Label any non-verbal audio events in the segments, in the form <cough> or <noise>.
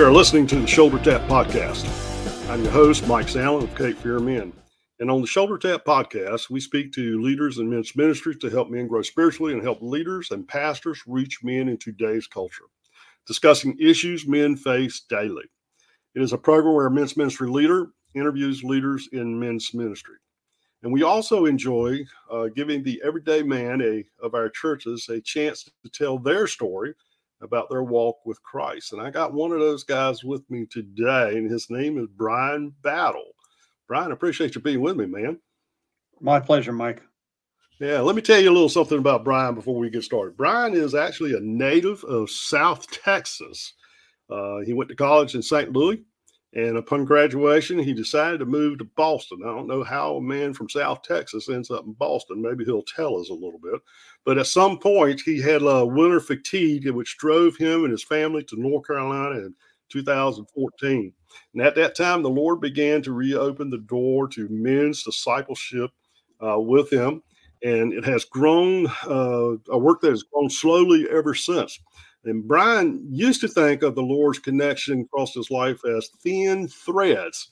You are listening to the Shoulder Tap Podcast. I'm your host, Mike Sandlin of Cape Fear Men. And on the Shoulder Tap Podcast, we speak to leaders in men's ministries to help men grow spiritually and help leaders and pastors reach men in today's culture, discussing issues men face daily. It is a program where a men's ministry leader interviews leaders in men's ministry. And we also enjoy uh, giving the everyday man a, of our churches a chance to tell their story about their walk with Christ. And I got one of those guys with me today, and his name is Brian Battle. Brian, I appreciate you being with me, man. My pleasure, Mike. Yeah, let me tell you a little something about Brian before we get started. Brian is actually a native of South Texas. Uh, he went to college in St. Louis and upon graduation, he decided to move to Boston. I don't know how a man from South Texas ends up in Boston. Maybe he'll tell us a little bit. But at some point, he had a winter fatigue, which drove him and his family to North Carolina in 2014. And at that time, the Lord began to reopen the door to men's discipleship uh, with him. And it has grown, uh, a work that has grown slowly ever since. And Brian used to think of the Lord's connection across his life as thin threads,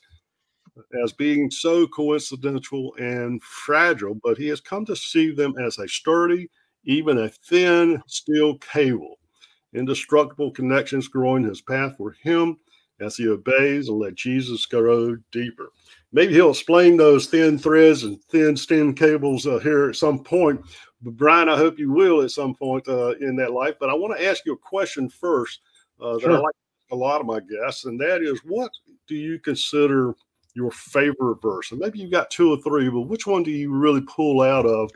as being so coincidental and fragile, but he has come to see them as a sturdy, even a thin steel cable. Indestructible connections growing his path for him as he obeys and let Jesus grow deeper. Maybe he'll explain those thin threads and thin steel cables uh, here at some point. But Brian, I hope you will at some point uh, in that life. But I want to ask you a question first uh, that sure. I like a lot of my guests, and that is, what do you consider your favorite verse? And maybe you've got two or three, but which one do you really pull out of?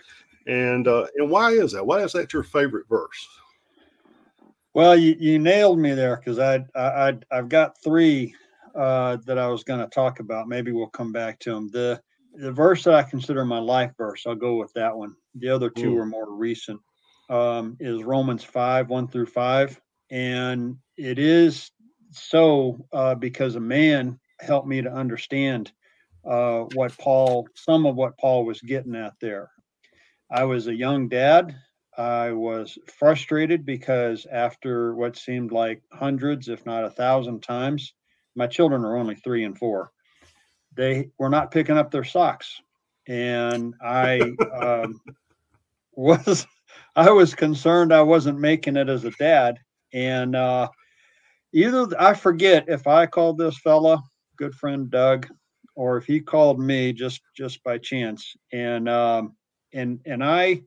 And uh, and why is that? Why is that your favorite verse? Well, you, you nailed me there because I, I I've got three uh, that I was going to talk about. Maybe we'll come back to them. The the verse that I consider my life verse, I'll go with that one. The other two mm. are more recent. Um, is Romans five one through five, and it is so uh, because a man helped me to understand uh, what Paul, some of what Paul was getting at there. I was a young dad. I was frustrated because after what seemed like hundreds, if not a thousand times, my children are only three and four they were not picking up their socks, and I <laughs> um, was I was concerned I wasn't making it as a dad, and uh, either I forget if I called this fella, good friend Doug, or if he called me just just by chance, and um, and and I.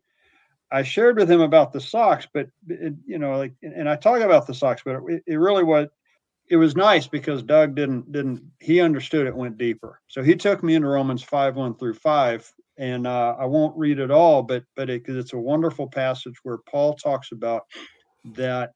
I shared with him about the socks, but you know, like, and I talk about the socks, but it, it really was it was nice because Doug didn't didn't he understood it went deeper. So he took me into Romans five one through five, and uh, I won't read it all, but but it, it's a wonderful passage where Paul talks about that.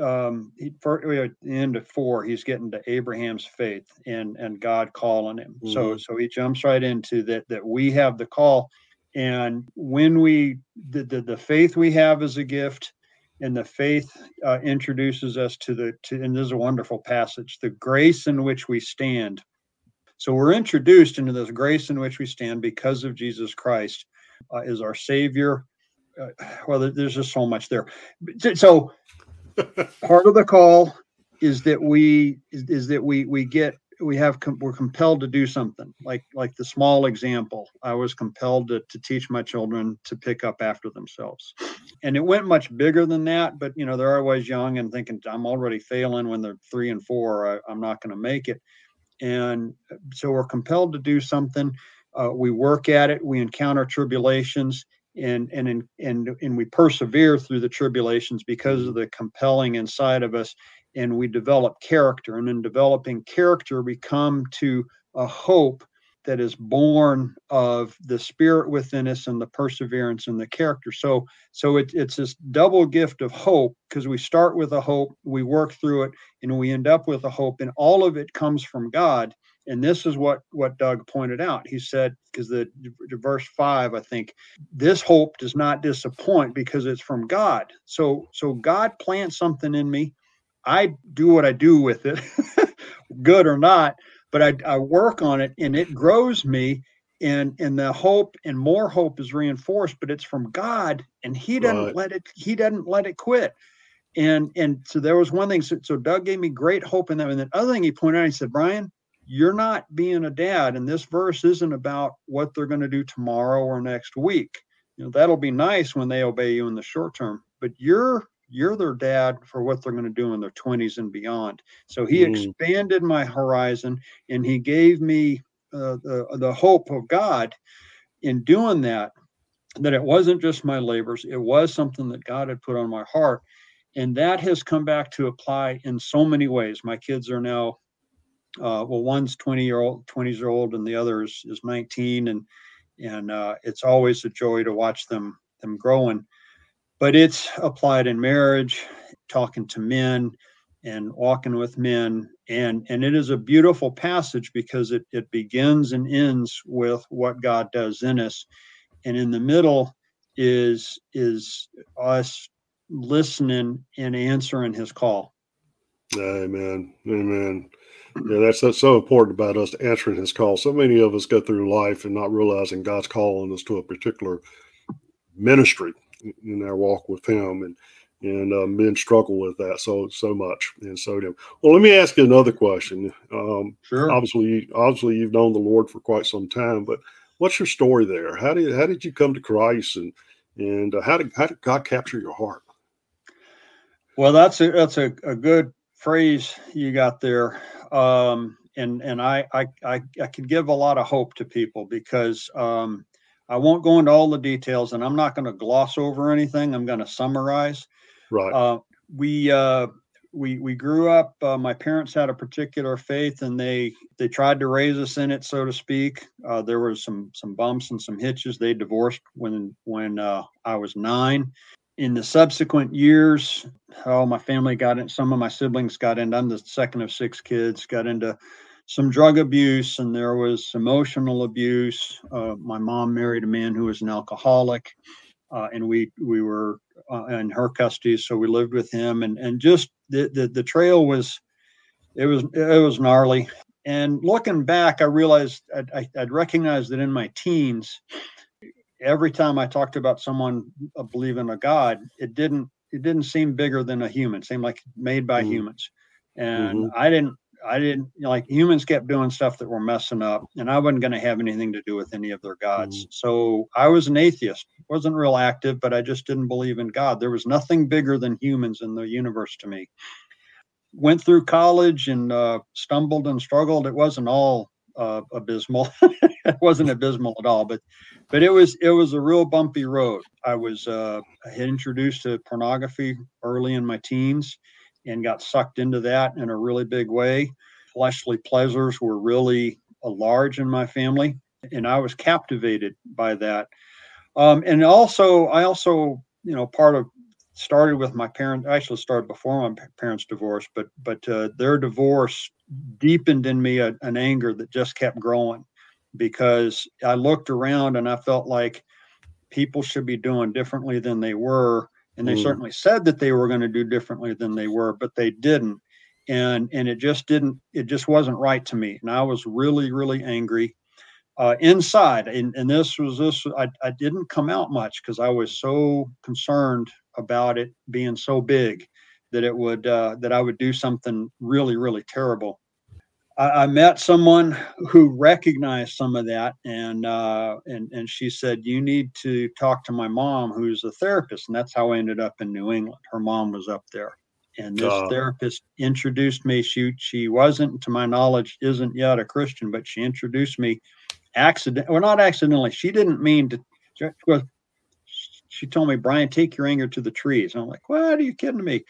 Um, he, for, at the end of four, he's getting to Abraham's faith and and God calling him. Mm-hmm. So so he jumps right into that that we have the call, and when we the the, the faith we have is a gift and the faith uh, introduces us to the to and this is a wonderful passage the grace in which we stand. So we're introduced into this grace in which we stand because of jesus christ uh, is our savior. Uh, well there's just so much there. So <laughs> part of the call is that we is, is that we we get we have we're compelled to do something. Like like the small example i was compelled to, to teach my children to pick up after themselves. And it went much bigger than that but you know they're always young and thinking i'm already failing when they're three and four I, i'm not going to make it. And so we're compelled to do something. Uh, we work at it we encounter tribulations and and and and we persevere through the tribulations because of the compelling inside of us and we develop character. And in developing character, we come to a hope that is born of the spirit within us and the perseverance and the character. So, so it, it's this double gift of hope because we start with a hope, we work through it, and we end up with a hope, and all of it comes from God. And this is what what Doug pointed out. He said, because the, verse five, I think, this hope does not disappoint because it's from God. So, so God plants something in me I do what I do with it, <laughs> good or not, but I, I work on it and it grows me and and the hope and more hope is reinforced but it's from god and he doesn't right. let it he doesn't let it quit And and so there was one thing. So, so Doug gave me great hope in that. And the other thing he pointed out, he said, Brian, you're not being a dad, and this verse isn't about what they're going to do tomorrow or next week. You know, that'll be nice when they obey you in the short term, but you're you're their dad for what they're going to do in their 20s and beyond. So he mm. expanded my horizon and he gave me uh, the, the hope of God in doing that, that it wasn't just my labors, it was something that God had put on my heart. And that has come back to apply in so many ways. My kids are now, uh, well, one's 20 year old, 20 years old, and the other is, is 19. And, and uh, it's always a joy to watch them, them growing but it's applied in marriage, talking to men and walking with men. And, and it is a beautiful passage because it, it begins and ends with what God does in us. And in the middle is is us listening and answering his call. Amen. Amen. Yeah, that's that's so important about us answering his call. So many of us go through life and not realizing God's calling us to a particular ministry in our walk with Him, and and uh, men struggle with that so so much, and so do. Well, let me ask you another question. Um, sure. Obviously, obviously, you've known the Lord for quite some time, but what's your story there? How did how did you come to Christ, and and uh, how did how did God capture your heart? Well, that's a that's a, a good phrase you got there. Um, and and I, I I I can give a lot of hope to people because um, I won't go into all the details, and I'm not going to gloss over anything. I'm going to summarize. Right. Uh, we uh, we we grew up. Uh, my parents had a particular faith, and they they tried to raise us in it, so to speak. Uh, there was some some bumps and some hitches. They divorced when when uh, I was nine. In the subsequent years, oh, my family got in. Some of my siblings got in. I'm the second of six kids. Got into some drug abuse and there was emotional abuse. Uh, my mom married a man who was an alcoholic, uh, and we we were uh, in her custody, so we lived with him. And and just the, the the trail was it was it was gnarly. And looking back, I realized I'd, I, I'd recognized that in my teens, every time I talked about someone believing a God, it didn't it didn't seem bigger than a human. It seemed like made by mm-hmm. humans, and mm-hmm. I didn't I didn't you know, like humans kept doing stuff that were messing up, and I wasn't going to have anything to do with any of their gods. Mm-hmm. So I was an atheist. wasn't real active, but I just didn't believe in God. There was nothing bigger than humans in the universe to me. Went through college and uh, stumbled and struggled. It wasn't all uh, abysmal. <laughs> it wasn't abysmal at all, but but it was it was a real bumpy road. I was uh, I had introduced to pornography early in my teens and got sucked into that in a really big way. Fleshly pleasures were really large in my family, and I was captivated by that. Um, and also, I also, you know, part of started with my parents. Actually, started before my parents' divorce, but but uh, their divorce deepened in me a, an anger that just kept growing because I looked around and I felt like people should be doing differently than they were and they mm. certainly said that they were going to do differently than they were but they didn't. And and it just didn't it just wasn't right to me. And i was really really angry uh, inside. And, and this was this I, I didn't come out much because i was so concerned about it being so big that it would uh, that i would do something really really terrible I, I, met someone who recognized some of that, and uh, and and she said, "You need to talk to my mom, who's a therapist." And that's how I ended up in New England. Her mom was up there, and this therapist introduced me. She she wasn't, to my knowledge, isn't yet a Christian, but she introduced me accident well not accidentally she didn't mean to well, she told me brian take your anger to the trees and i'm like what are you kidding me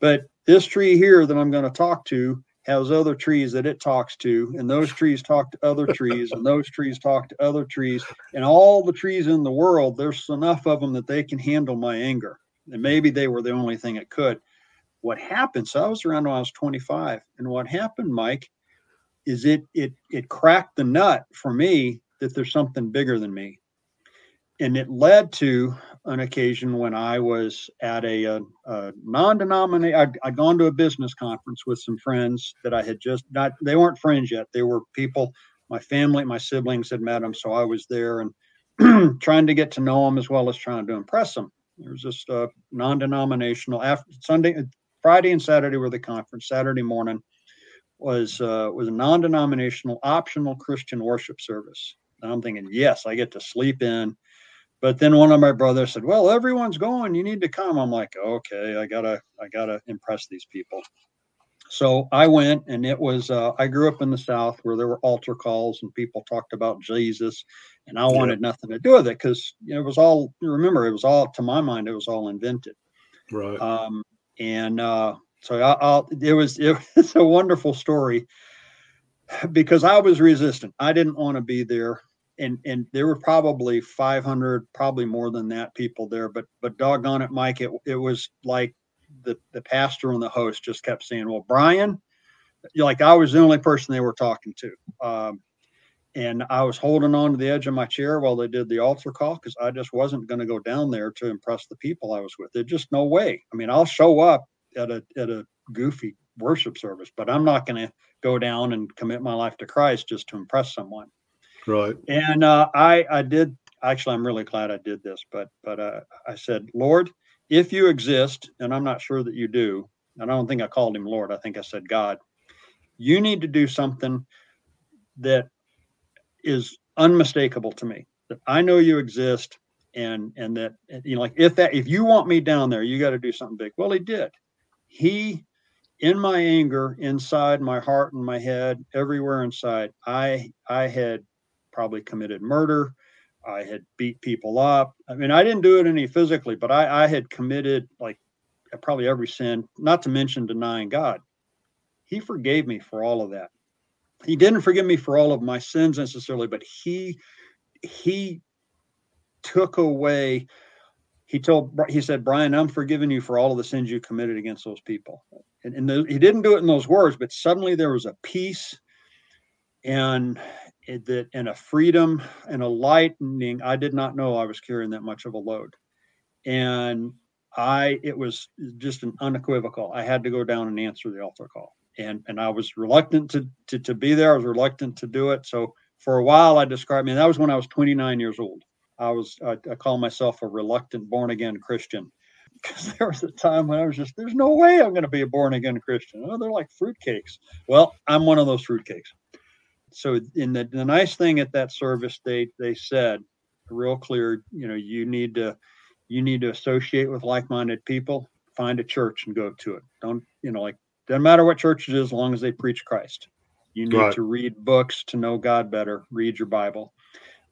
but this tree here that i'm going to talk to has other trees that it talks to, and those trees talk to other trees, and those trees talk to other trees, and all the trees in the world, there's enough of them that they can handle my anger. And maybe they were the only thing it could. What happened? So I was around when I was 25, and what happened, Mike, is it it it cracked the nut for me that there's something bigger than me, and it led to an occasion when I was at a, uh, a, a non-denominational. I'd, I'd, gone to a business conference with some friends that I had just not. They weren't friends yet. They were people. My family, my siblings had met them, so I was there and <clears throat> trying to get to know them as well as trying to impress them. There was just uh, a non-denominational. After Sunday, uh, Friday and Saturday were the conference. Saturday morning was uh, was a non-denominational optional Christian worship service. And I'm thinking, yes, I get to sleep in. But then one of my brothers said, "Well, everyone's going. You need to come." I'm like, "Okay, I gotta, I gotta impress these people." So I went, and it was. Uh, I grew up in the South where there were altar calls and people talked about Jesus, and I wanted yeah. nothing to do with it because you know, it was all. Remember, it was all to my mind, it was all invented. Right. Um, and uh, so I, I'll, it was it, <laughs> it's a wonderful story because I was resistant. I didn't want to be there, and and there were probably 500, probably more than that people there. But but doggone it, Mike, it it was like the the pastor and the host just kept saying, "Well, Brian," like I was the only person they were talking to. Um, and I was holding on to the edge of my chair while they did the altar call because I just wasn't going to go down there to impress the people I was with. There's just no way. I mean, I'll show up at a at a goofy worship service, but I'm not going to go down and commit my life to Christ just to impress someone. Right. And uh, I I did actually. I'm really glad I did this, but but uh, I said, Lord, if you exist, and I'm not sure that you do, and I don't think I called him Lord. I think I said God. You need to do something that is unmistakable to me. That I know you exist, and and that you know, like if that if you want me down there, you got to do something big. Well, he did he in my anger inside my heart and my head everywhere inside i i had probably committed murder. I had beat people up. I mean i didn't do it any physically but i i had committed like probably every sin not to mention denying god. He forgave me for all of that. He didn't forgive me for all of my sins necessarily but he he took away he told he said brian i'm forgiving you for all of the sins you committed against those people. And, and the, he didn't do it in those words but suddenly there was a peace and that and a freedom and a lightening i did not know i was carrying that much of a load and i it was just an unequivocal i had to go down and answer the altar call and and i was reluctant to to, to be there i was reluctant to do it so for a while i described I me mean, that was when i was 29 years old I was I, I call myself a reluctant born again Christian <laughs> because there was a time when I was just there's no way I'm going to be a born again Christian. Oh, they're like fruitcakes. Well, I'm one of those fruitcakes. So in the the nice thing at that service, they they said real clear, you know, you need to you need to associate with like-minded people. Find a church and go to it. Don't you know like doesn't matter what church it is, as long as they preach Christ. You need right. to read books to know God better. Read your Bible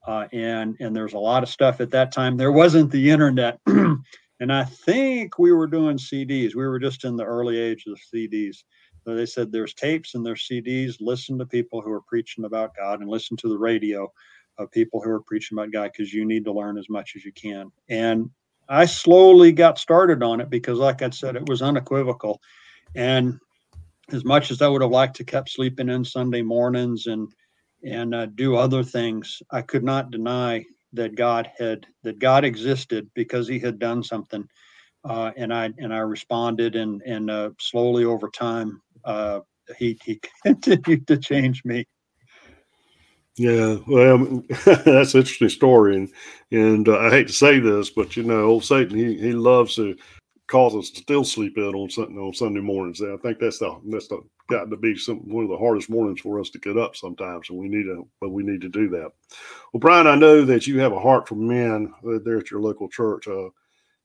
uh, and and there's a lot of stuff at that time. There wasn't the internet, <clears throat> and I think we were doing CDs. We were just in the early age of CDs. They said there's tapes and there's CDs. Listen to people who are preaching about God, and listen to the radio of people who are preaching about God because you need to learn as much as you can. And I slowly got started on it because, like I said, it was unequivocal. And as much as I would have liked to kept sleeping in Sunday mornings and and uh, do other things. I could not deny that God had that God existed because He had done something, uh, and I and I responded, and and uh, slowly over time, uh, He He <laughs> continued to change me. Yeah, well, <laughs> that's an interesting story, and and uh, I hate to say this, but you know, old Satan, he he loves to cause us to still sleep in on something on Sunday mornings. I think that's the that's the gotten to be some one of the hardest mornings for us to get up sometimes, and we need to but we need to do that. Well, Brian, I know that you have a heart for men there at your local church uh,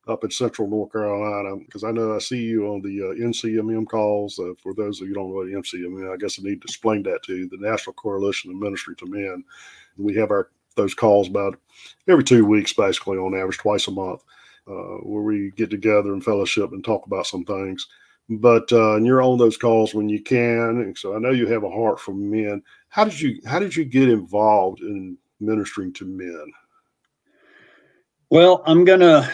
up in Central North Carolina because I know I see you on the uh, NCMM calls. Uh, for those of you who don't know what NCMM, I guess I need to explain that to you. The National Coalition of Ministry to Men. We have our those calls about every two weeks, basically on average, twice a month, uh, where we get together and fellowship and talk about some things but uh, and you're on those calls when you can. And so I know you have a heart for men. How did you how did you get involved in ministering to men? Well, I'm gonna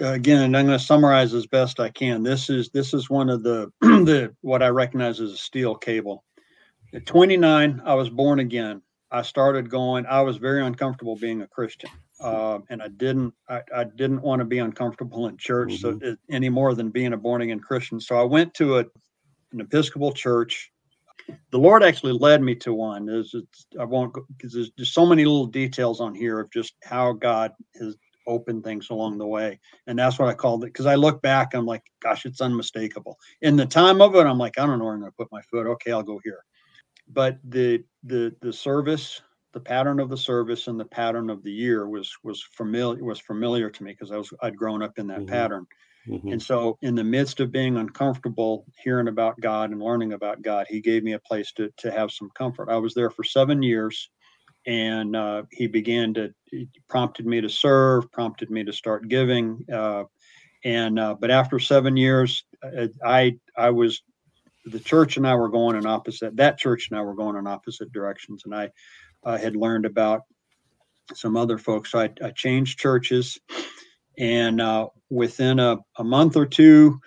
again, and I'm gonna summarize as best I can. This is this is one of the <clears throat> the what I recognize as a steel cable. At 29, I was born again. I started going. I was very uncomfortable being a Christian uh, and I didn't I, I didn't want to be uncomfortable in church mm-hmm. so it, any more than being a born again Christian. So I went to a, an Episcopal church. The Lord actually led me to one. There's, it's I won't because there's just so many little details on here of just how God has open things along the way. And that's what I called it. Cause I look back, I'm like, gosh, it's unmistakable. In the time of it, I'm like, I don't know where I'm going to put my foot. Okay, I'll go here. But the, the, the service, the pattern of the service and the pattern of the year was, was familiar, was familiar to me because I was, I'd grown up in that mm-hmm. pattern. Mm-hmm. And so, in the midst of being uncomfortable hearing about God and learning about God, He gave me a place to, to have some comfort. I was there for seven years and uh, he began to he prompted me to serve, prompted me to start giving. Uh, and uh, but after seven years, uh, I I was the church and I were going in opposite. That church and I were going in opposite directions, and I had learned about some other folks. So I, I changed churches, and uh, within a, a month or two,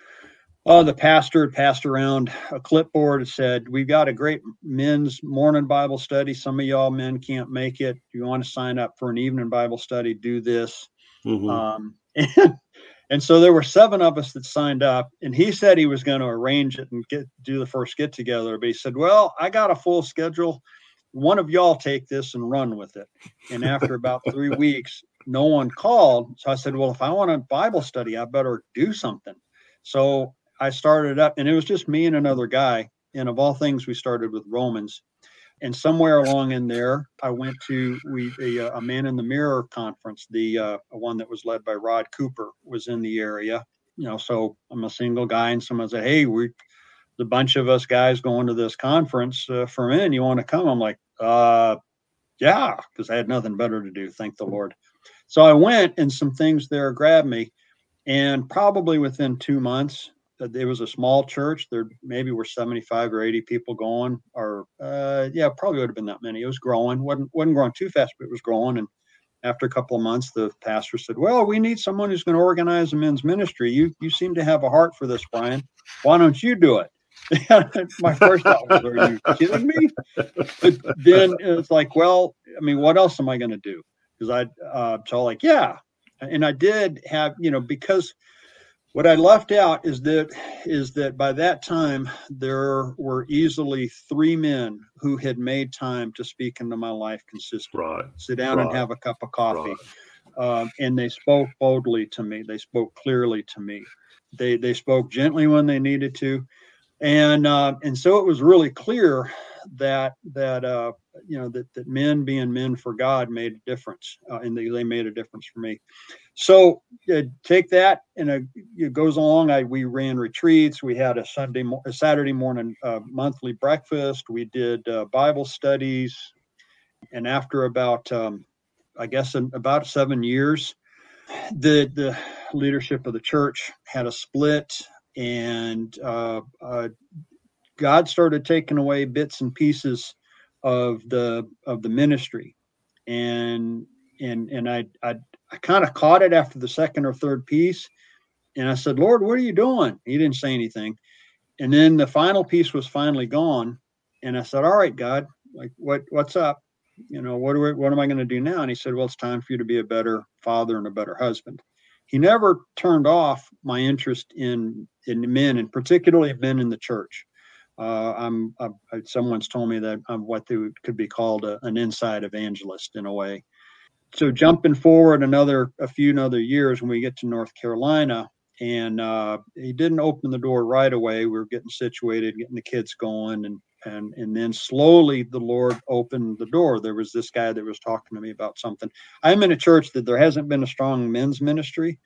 uh, the pastor had passed around a clipboard and said, We've got a great men's morning Bible study. Some of y'all men can't make it. If you want to sign up for an evening Bible study, do this. Mm-hmm. Um, and, <laughs> and so there were seven of us that signed up, and he said he was going to arrange it and get do the first get together. But he said, Well, I got a full schedule. One of y'all take this and run with it. And after about <laughs> three weeks, no one called. So I said, Well, if I want a Bible study, I better do something. So I started up, and it was just me and another guy. And of all things, we started with Romans. And somewhere along in there, I went to we a, a Man in the Mirror conference. The uh, one that was led by Rod Cooper was in the area. You know, so I'm a single guy, and someone said, "Hey, we the bunch of us guys going to this conference uh, for men. You want to come?" I'm like, uh, "Yeah," because I had nothing better to do. Thank the Lord. So I went, and some things there grabbed me. And probably within two months, it was a small church. There maybe were 75 or 80 people going, or uh, yeah, probably would have been that many. It was growing, wasn't wasn't growing too fast, but it was growing. And after a couple of months, the pastor said, "Well, we need someone who's going to organize a men's ministry. You you seem to have a heart for this, Brian. Why don't you do it?" <laughs> My first thought was, "Are you kidding me?" But then it's like, well, I mean, what else am I going to do? Because I uh, so like, yeah, and I did have, you know, because what I left out is that is that by that time there were easily three men who had made time to speak into my life consistently. Right. Sit down right. and have a cup of coffee. Right. Um, and they spoke boldly to me. They spoke clearly to me. They they spoke gently when they needed to, and uh, and so it was really clear that that uh, you know that that men being men for God made a difference, uh, and they, they made a difference for me. So uh, take that, and uh, it goes along. I we ran retreats. We had a Sunday, a Saturday morning uh, monthly breakfast. We did uh, Bible studies, and after about, um, I guess, about seven years, the the leadership of the church had a split, and uh, God started taking away bits and pieces of the of the ministry, and and and I I I kind of caught it after the second or third piece. And I said, Lord, what are you doing? He didn't say anything. And then the final piece was finally gone. And I said, All right, God, like what what's up? You know, what we, what am I going to do now? And he said, Well, it's time for you to be a better father and a better husband. He never turned off my interest in in men and particularly men in the church. Uh, I'm, I'm, someone's told me that I'm what they could be called a, an inside evangelist in a way so jumping forward another a few another years when we get to North Carolina, and uh, he didn't open the door right away. We were getting situated, getting the kids going, and and and then slowly the Lord opened the door. There was this guy that was talking to me about something. I'm in a church that there hasn't been a strong men's ministry.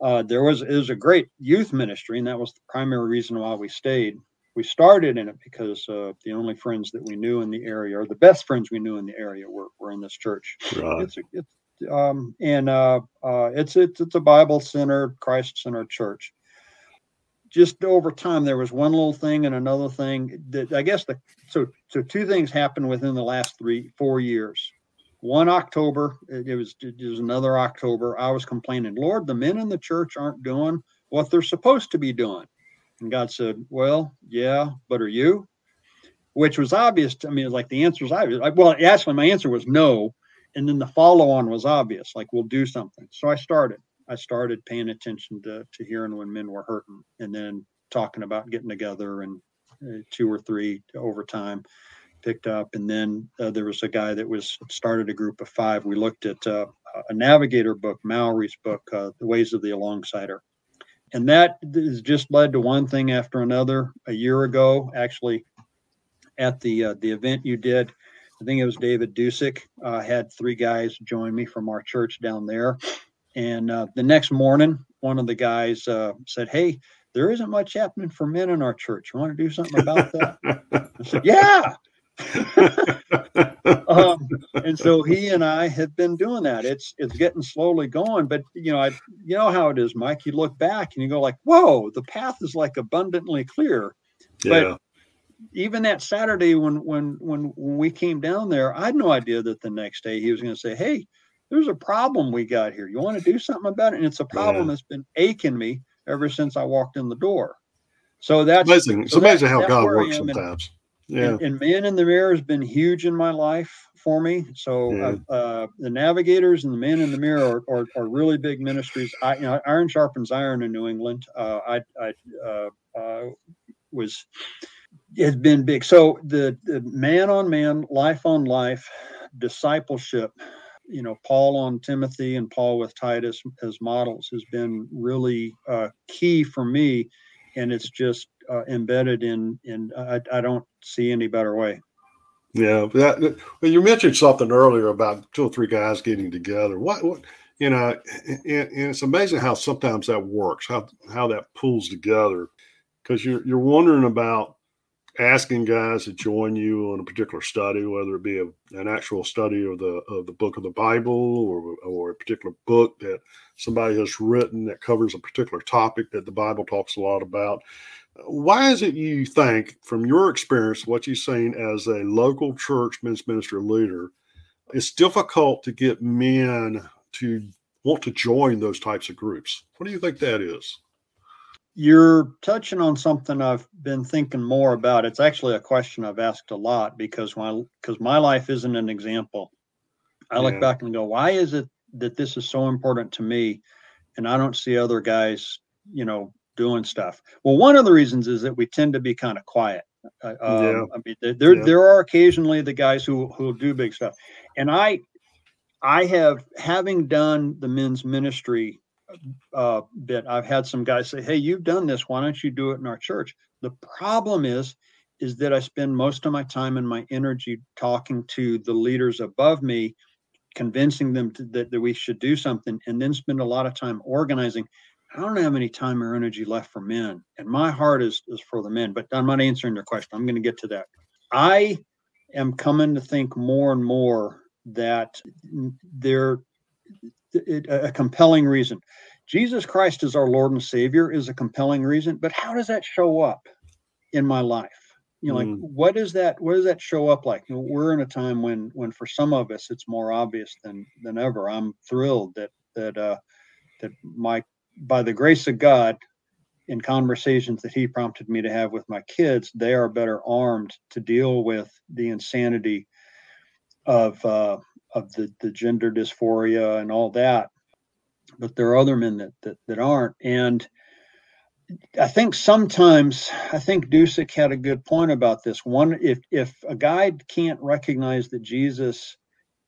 Uh, there was is a great youth ministry, and that was the primary reason why we stayed we started in it because uh, the only friends that we knew in the area, or the best friends we knew in the area, were, were in this church. Right. It's, a, it's um, and uh, uh, it's it's it's a Bible centered, Christ centered church. Just over time, there was one little thing and another thing that I guess the so so two things happened within the last three four years. One October, it, it was it was another October. I was complaining, Lord, the men in the church aren't doing what they're supposed to be doing and God said, Well, yeah, but are you? Which was obvious to mean, like the answer was obvious. I, well, actually, my answer was no. And then the follow on was obvious, like we'll do something. So I started. I started paying attention to, to hearing when men were hurting and then talking about getting together and uh, two or three over time picked up. And then uh, there was a guy that was started a group of five. We looked at uh, a navigator book, Mowry's book, uh, The Ways of the Alongsider. And that has just led to one thing after another. A year ago, actually, at the uh, the event you did, I think it was David Dusick, uh, had three guys join me from our church down there. And uh, the next morning, one of the guys uh, said, Hey, there isn't much happening for men in our church. You want to do something about that? I said, Yeah. Um, and so he and I have been doing that. It's it's getting slowly going, but you know, I you know how it is, Mike. You look back and you go like, "Whoa, the path is like abundantly clear." Yeah. But even that Saturday when when when we came down there, I had no idea that the next day he was going to say, "Hey, there's a problem we got here. You want to do something about it?" And it's a problem yeah. that's been aching me ever since I walked in the door. So that's amazing. It's so amazing that, how God works sometimes. Yeah. And, and, Man in the Mirror has been huge in my life for me. So yeah. uh, uh, the Navigators and the Man in the Mirror are, are, are, really big ministries. I, you know, Iron sharpens iron in New England. Uh, I, I uh, uh, was has been big. So the, the man on man, life on life, discipleship. You know, Paul on Timothy and Paul with Titus as models has been really uh, key for me, and it's just uh, embedded in in I, I don't see any better way. Yeah, that, you mentioned something earlier about two or three guys getting together. What, what you know, and, and, it's amazing how sometimes that works, how how that pulls together, because you're you're wondering about asking guys to join you on a particular study, whether it be a, an actual study of the of the book of the Bible or or a particular book that somebody has written that covers a particular topic that the Bible talks a lot about. Why is it you think, from your experience, what you've seen as a local church men's ministry leader, it's difficult to get men to want to join those types of groups? What do you think that is? You're touching on something I've been thinking more about. It's actually a question I've asked a lot because my because my life isn't an example. I yeah. look back and go, why is it that this is so important to me, and I don't see other guys, you know, doing stuff. Well, one of the reasons is that we tend to be kind of quiet. Uh, um, yeah. I mean, there yeah. there are occasionally the guys who who do big stuff, and I I have having done the men's ministry uh, bit. I've had some guys say, "Hey, you've done this. Why don't you do it in our church?" The problem is is that I spend most of my time and my energy talking to the leaders above me, convincing them to, that, that we should do something, and then spend a lot of time organizing. I don't have any time or energy left for men. And my heart is, is for the men, but I'm not answering your question. I'm going to get to that. I am coming to think more and more that there a compelling reason. Jesus Christ is our Lord and Savior is a compelling reason, but how does that show up in my life? You know, like mm. what does that what does that show up like? You know, we're in a time when when for some of us it's more obvious than than ever. I'm thrilled that that uh that my by the grace of God, in conversations that he prompted me to have with my kids, they are better armed to deal with the insanity of uh, of the, the gender dysphoria and all that. But there are other men that that, that aren't. And I think sometimes I think Dusick had a good point about this. One, if if a guy can't recognize that Jesus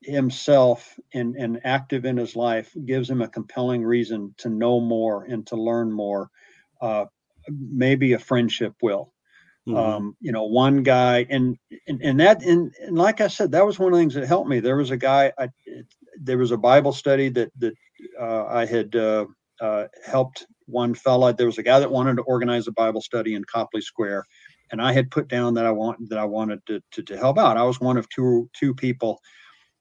himself and, and active in his life gives him a compelling reason to know more and to learn more. Uh, maybe a friendship will. Mm-hmm. Um, you know, one guy, and and, and that, and, and like I said, that was one of the things that helped me. There was a guy, I, there was a Bible study that that uh, I had uh, uh, helped one fella. There was a guy that wanted to organize a Bible study in Copley Square, and I had put down that I want that I wanted to, to, to help out. I was one of two two people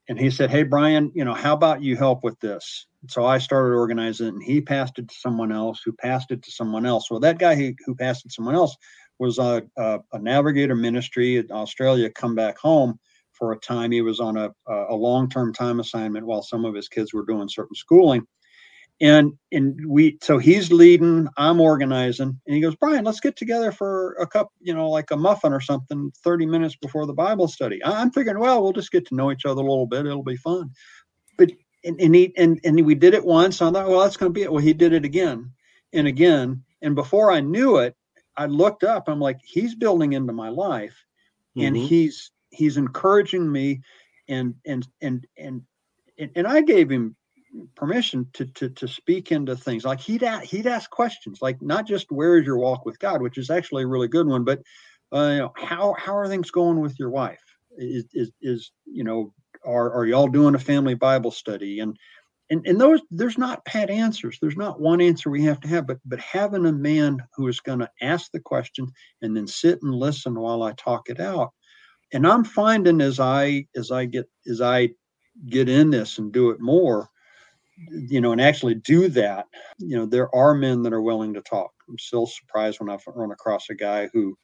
and he said, Hey, Brian, you know, how about you help with this? So I started organizing it and he passed it to someone else who passed it to someone else. Well, that guy who, who passed it to someone else was a, a, a navigator ministry in Australia, come back home for a time. He was on a, a long term time assignment while some of his kids were doing certain schooling and and we so he's leading i'm organizing. And he goes brian let's get together for a cup you know like a muffin or something 30 minutes before the bible study. I'm figuring well we'll just get to know each other a little bit. It'll be fun. But and, and he and, and we did it once. I thought well that's going to be it. Well he did it again and again. And before i knew it i looked up. I'm like he's building into my life. And mm-hmm. he's he's encouraging me and and and and and, and i gave him permission to to to speak into things. Like he'd he'd ask questions like not just where is your walk with God, which is actually a really good one, but uh, you know, how how are things going with your wife? Is is, is you know are are y'all doing a family Bible study? And and and those there's not pat answers. There's not one answer we have to have but but having a man who is going to ask the question and then sit and listen while i talk it out. And i'm finding as i as i get as i get in this and do it more you know and actually do that you know there are men that are willing to talk. I'm still surprised when i run across a guy who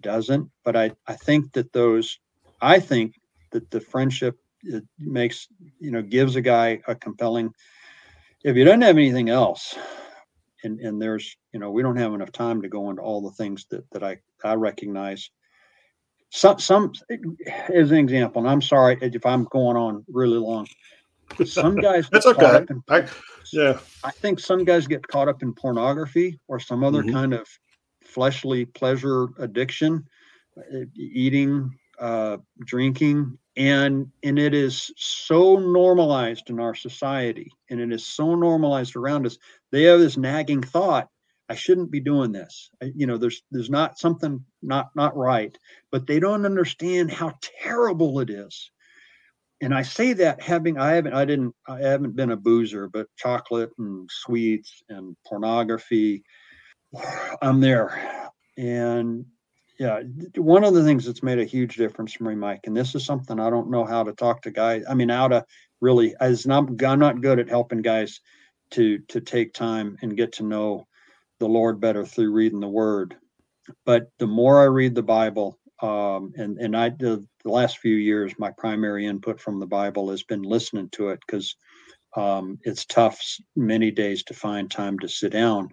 doesn't but i i think that those i think that the friendship it makes you know gives a guy a compelling if you don't have anything else and and there's you know we don't have enough time to go into all the things that that i i recognize. Some some as an example and i'm sorry if i'm going on really long some guys <laughs> that's okay. in, I, yeah. I think some guys get caught up in pornography or some other mm-hmm. kind of fleshly pleasure addiction eating uh, drinking and and it is so normalized in our society and it is so normalized around us they have this nagging thought i shouldn't be doing this. I, you know there's there's not something not not right but they don't understand how terrible it is and i say that having i haven't i didn't i haven't been a boozer but chocolate and sweets and pornography i'm there and yeah, one of the things that's made a huge difference for me, Mike, and this is something I don't know how to talk to guys. I mean, how to really, as not, I'm not good at helping guys to to take time and get to know the Lord better through reading the Word. But the more I read the Bible, um, and and I the, the last few years, my primary input from the Bible has been listening to it because um, it's tough many days to find time to sit down.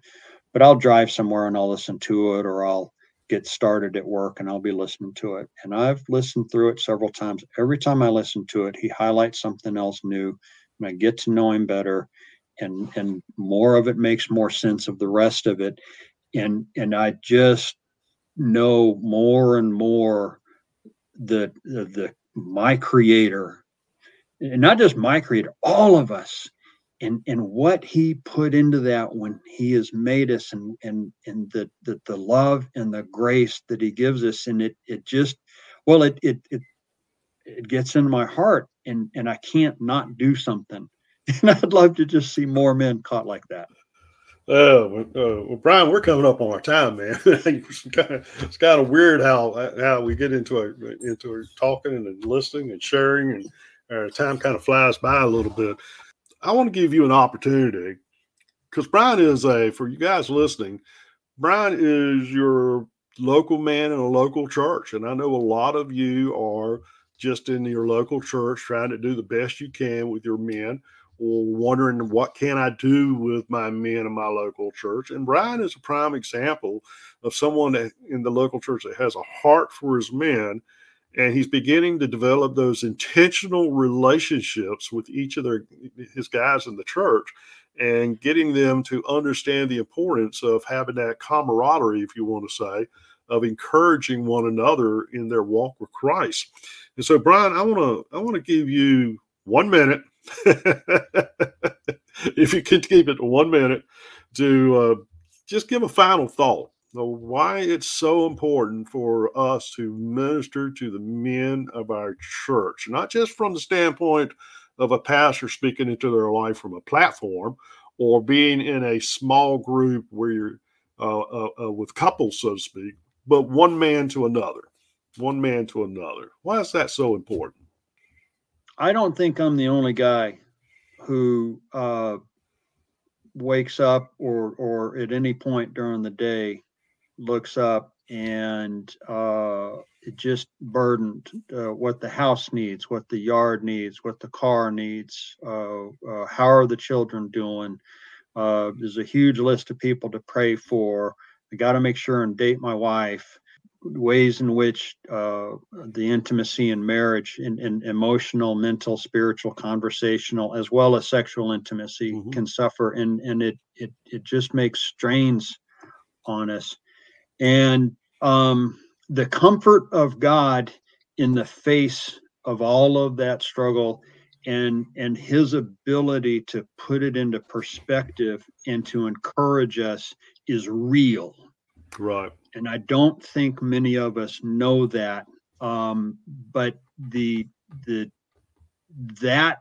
But I'll drive somewhere and I'll listen to it, or I'll get started at work and I'll be listening to it. And I've listened through it several times. Every time I listen to it, he highlights something else new and I get to know him better and and more of it makes more sense of the rest of it. And and I just know more and more the the, the my creator and not just my creator, all of us and and what he put into that when he has made us and and and the the, the love and the grace that he gives us and it it just well it it it it gets into my heart and and I can't not do something <laughs> and I'd love to just see more men caught like that. Oh, uh, well, Brian, we're coming up on our time, man. <laughs> it's, kind of, it's kind of weird how how we get into a, into a talking and listening and sharing, and our time kind of flies by a little bit. I want to give you an opportunity because Brian is a, for you guys listening, Brian is your local man in a local church. And I know a lot of you are just in your local church trying to do the best you can with your men wondering what can I do with my men in my local church. And Brian is a prime example of someone in the local church that has a heart for his men and he's beginning to develop those intentional relationships with each of their his guys in the church and getting them to understand the importance of having that camaraderie if you want to say of encouraging one another in their walk with Christ. And so Brian, I want to I want to give you 1 minute <laughs> if you could keep it to 1 minute to uh, just give a final thought why it's so important for us to minister to the men of our church, not just from the standpoint of a pastor speaking into their life from a platform or being in a small group where you're uh, uh, uh, with couples, so to speak, but one man to another, one man to another. Why is that so important? I don't think I'm the only guy who uh, wakes up or or at any point during the day looks up and uh, it just burdened uh, what the house needs, what the yard needs, what the car needs, uh, uh how are the children doing. Uh, there's a huge list of people to pray for. I got to make sure and date my wife. Ways in which uh, the intimacy in marriage, in, in, emotional, mental, spiritual, conversational, as well as sexual intimacy, mm-hmm. can suffer, and and it it it just makes strains on us. And um, the comfort of God in the face of all of that struggle and and his ability to put it into perspective and to encourage us is real. Right and i don't think many of us know that um, but the the that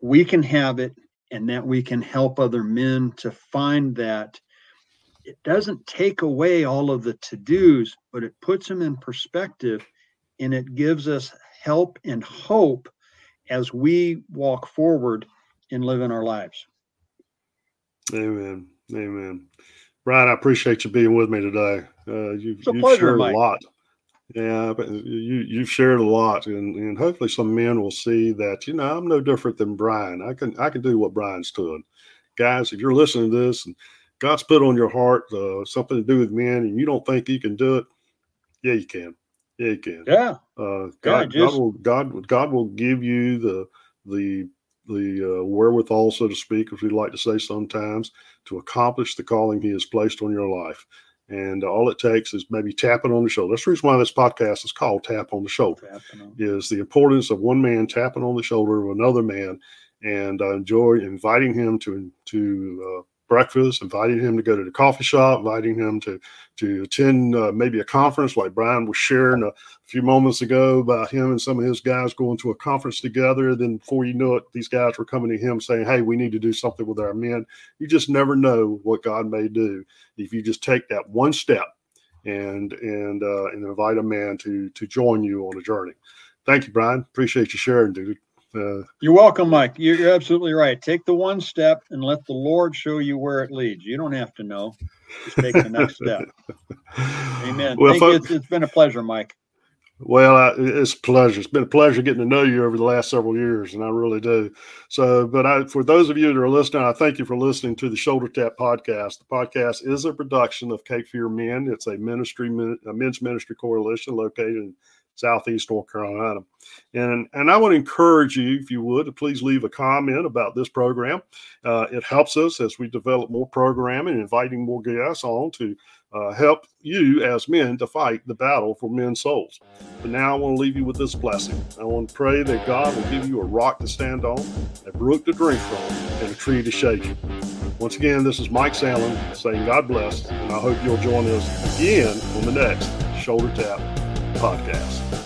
we can have it and that we can help other men to find that it doesn't take away all of the to-dos but it puts them in perspective and it gives us help and hope as we walk forward in our lives. Amen. Amen. Brian, I appreciate you being with me today. Uh, you, have pleasure, shared Mike. a lot. Yeah, but you you've shared a lot, and, and hopefully some men will see that you know I'm no different than Brian. I can I can do what Brian's doing. Guys, if you're listening to this and God's put on your heart uh, something to do with men, and you don't think you can do it, yeah, you can. Yeah, you can. Yeah. Uh, God, yeah, just... God will God God will give you the the the uh, wherewithal, so to speak, as we like to say sometimes, to accomplish the calling He has placed on your life. And all it takes is maybe tapping on the shoulder. That's the reason why this podcast is called "Tap on the Shoulder." On. Is the importance of one man tapping on the shoulder of another man, and I enjoy inviting him to to uh, breakfast, inviting him to go to the coffee shop, inviting him to to attend uh, maybe a conference like Brian was sharing a few moments ago about him and some of his guys going to a conference together. Then before you know it, these guys were coming to him saying, "Hey, we need to do something with our men." You just never know what God may do if you just take that one step and and uh, and invite a man to to join you on a journey. Thank you, Brian. Appreciate you sharing, dude. Uh, You're welcome, Mike. You're, absolutely right. Take the one step and let the Lord show you where it leads. You don't have to know. Just take the next step. <laughs> Amen. Well, it's, it's been a pleasure, Mike. Well, I, it's a pleasure. It's been a pleasure getting to know you over the last several years, and I really do. So, but I, for those of you that are listening, I thank you for listening to the Shoulder Tap podcast. The podcast is a production of Cape Fear Men. It's a ministry, a men's ministry coalition located in Southeast North Carolina. And, and I would encourage you, if you would, to please leave a comment about this program. Uh, it helps us as we develop more programming, inviting more guests on to uh, help you as men to fight the battle for men's souls. But now I want to leave you with this blessing. I want to pray that God will give you a rock to stand on, a brook to drink from, and a tree to shade you. Once again, this is Mike Sandlin saying God bless, and I hope you'll join us again on the next Shoulder Tap podcast.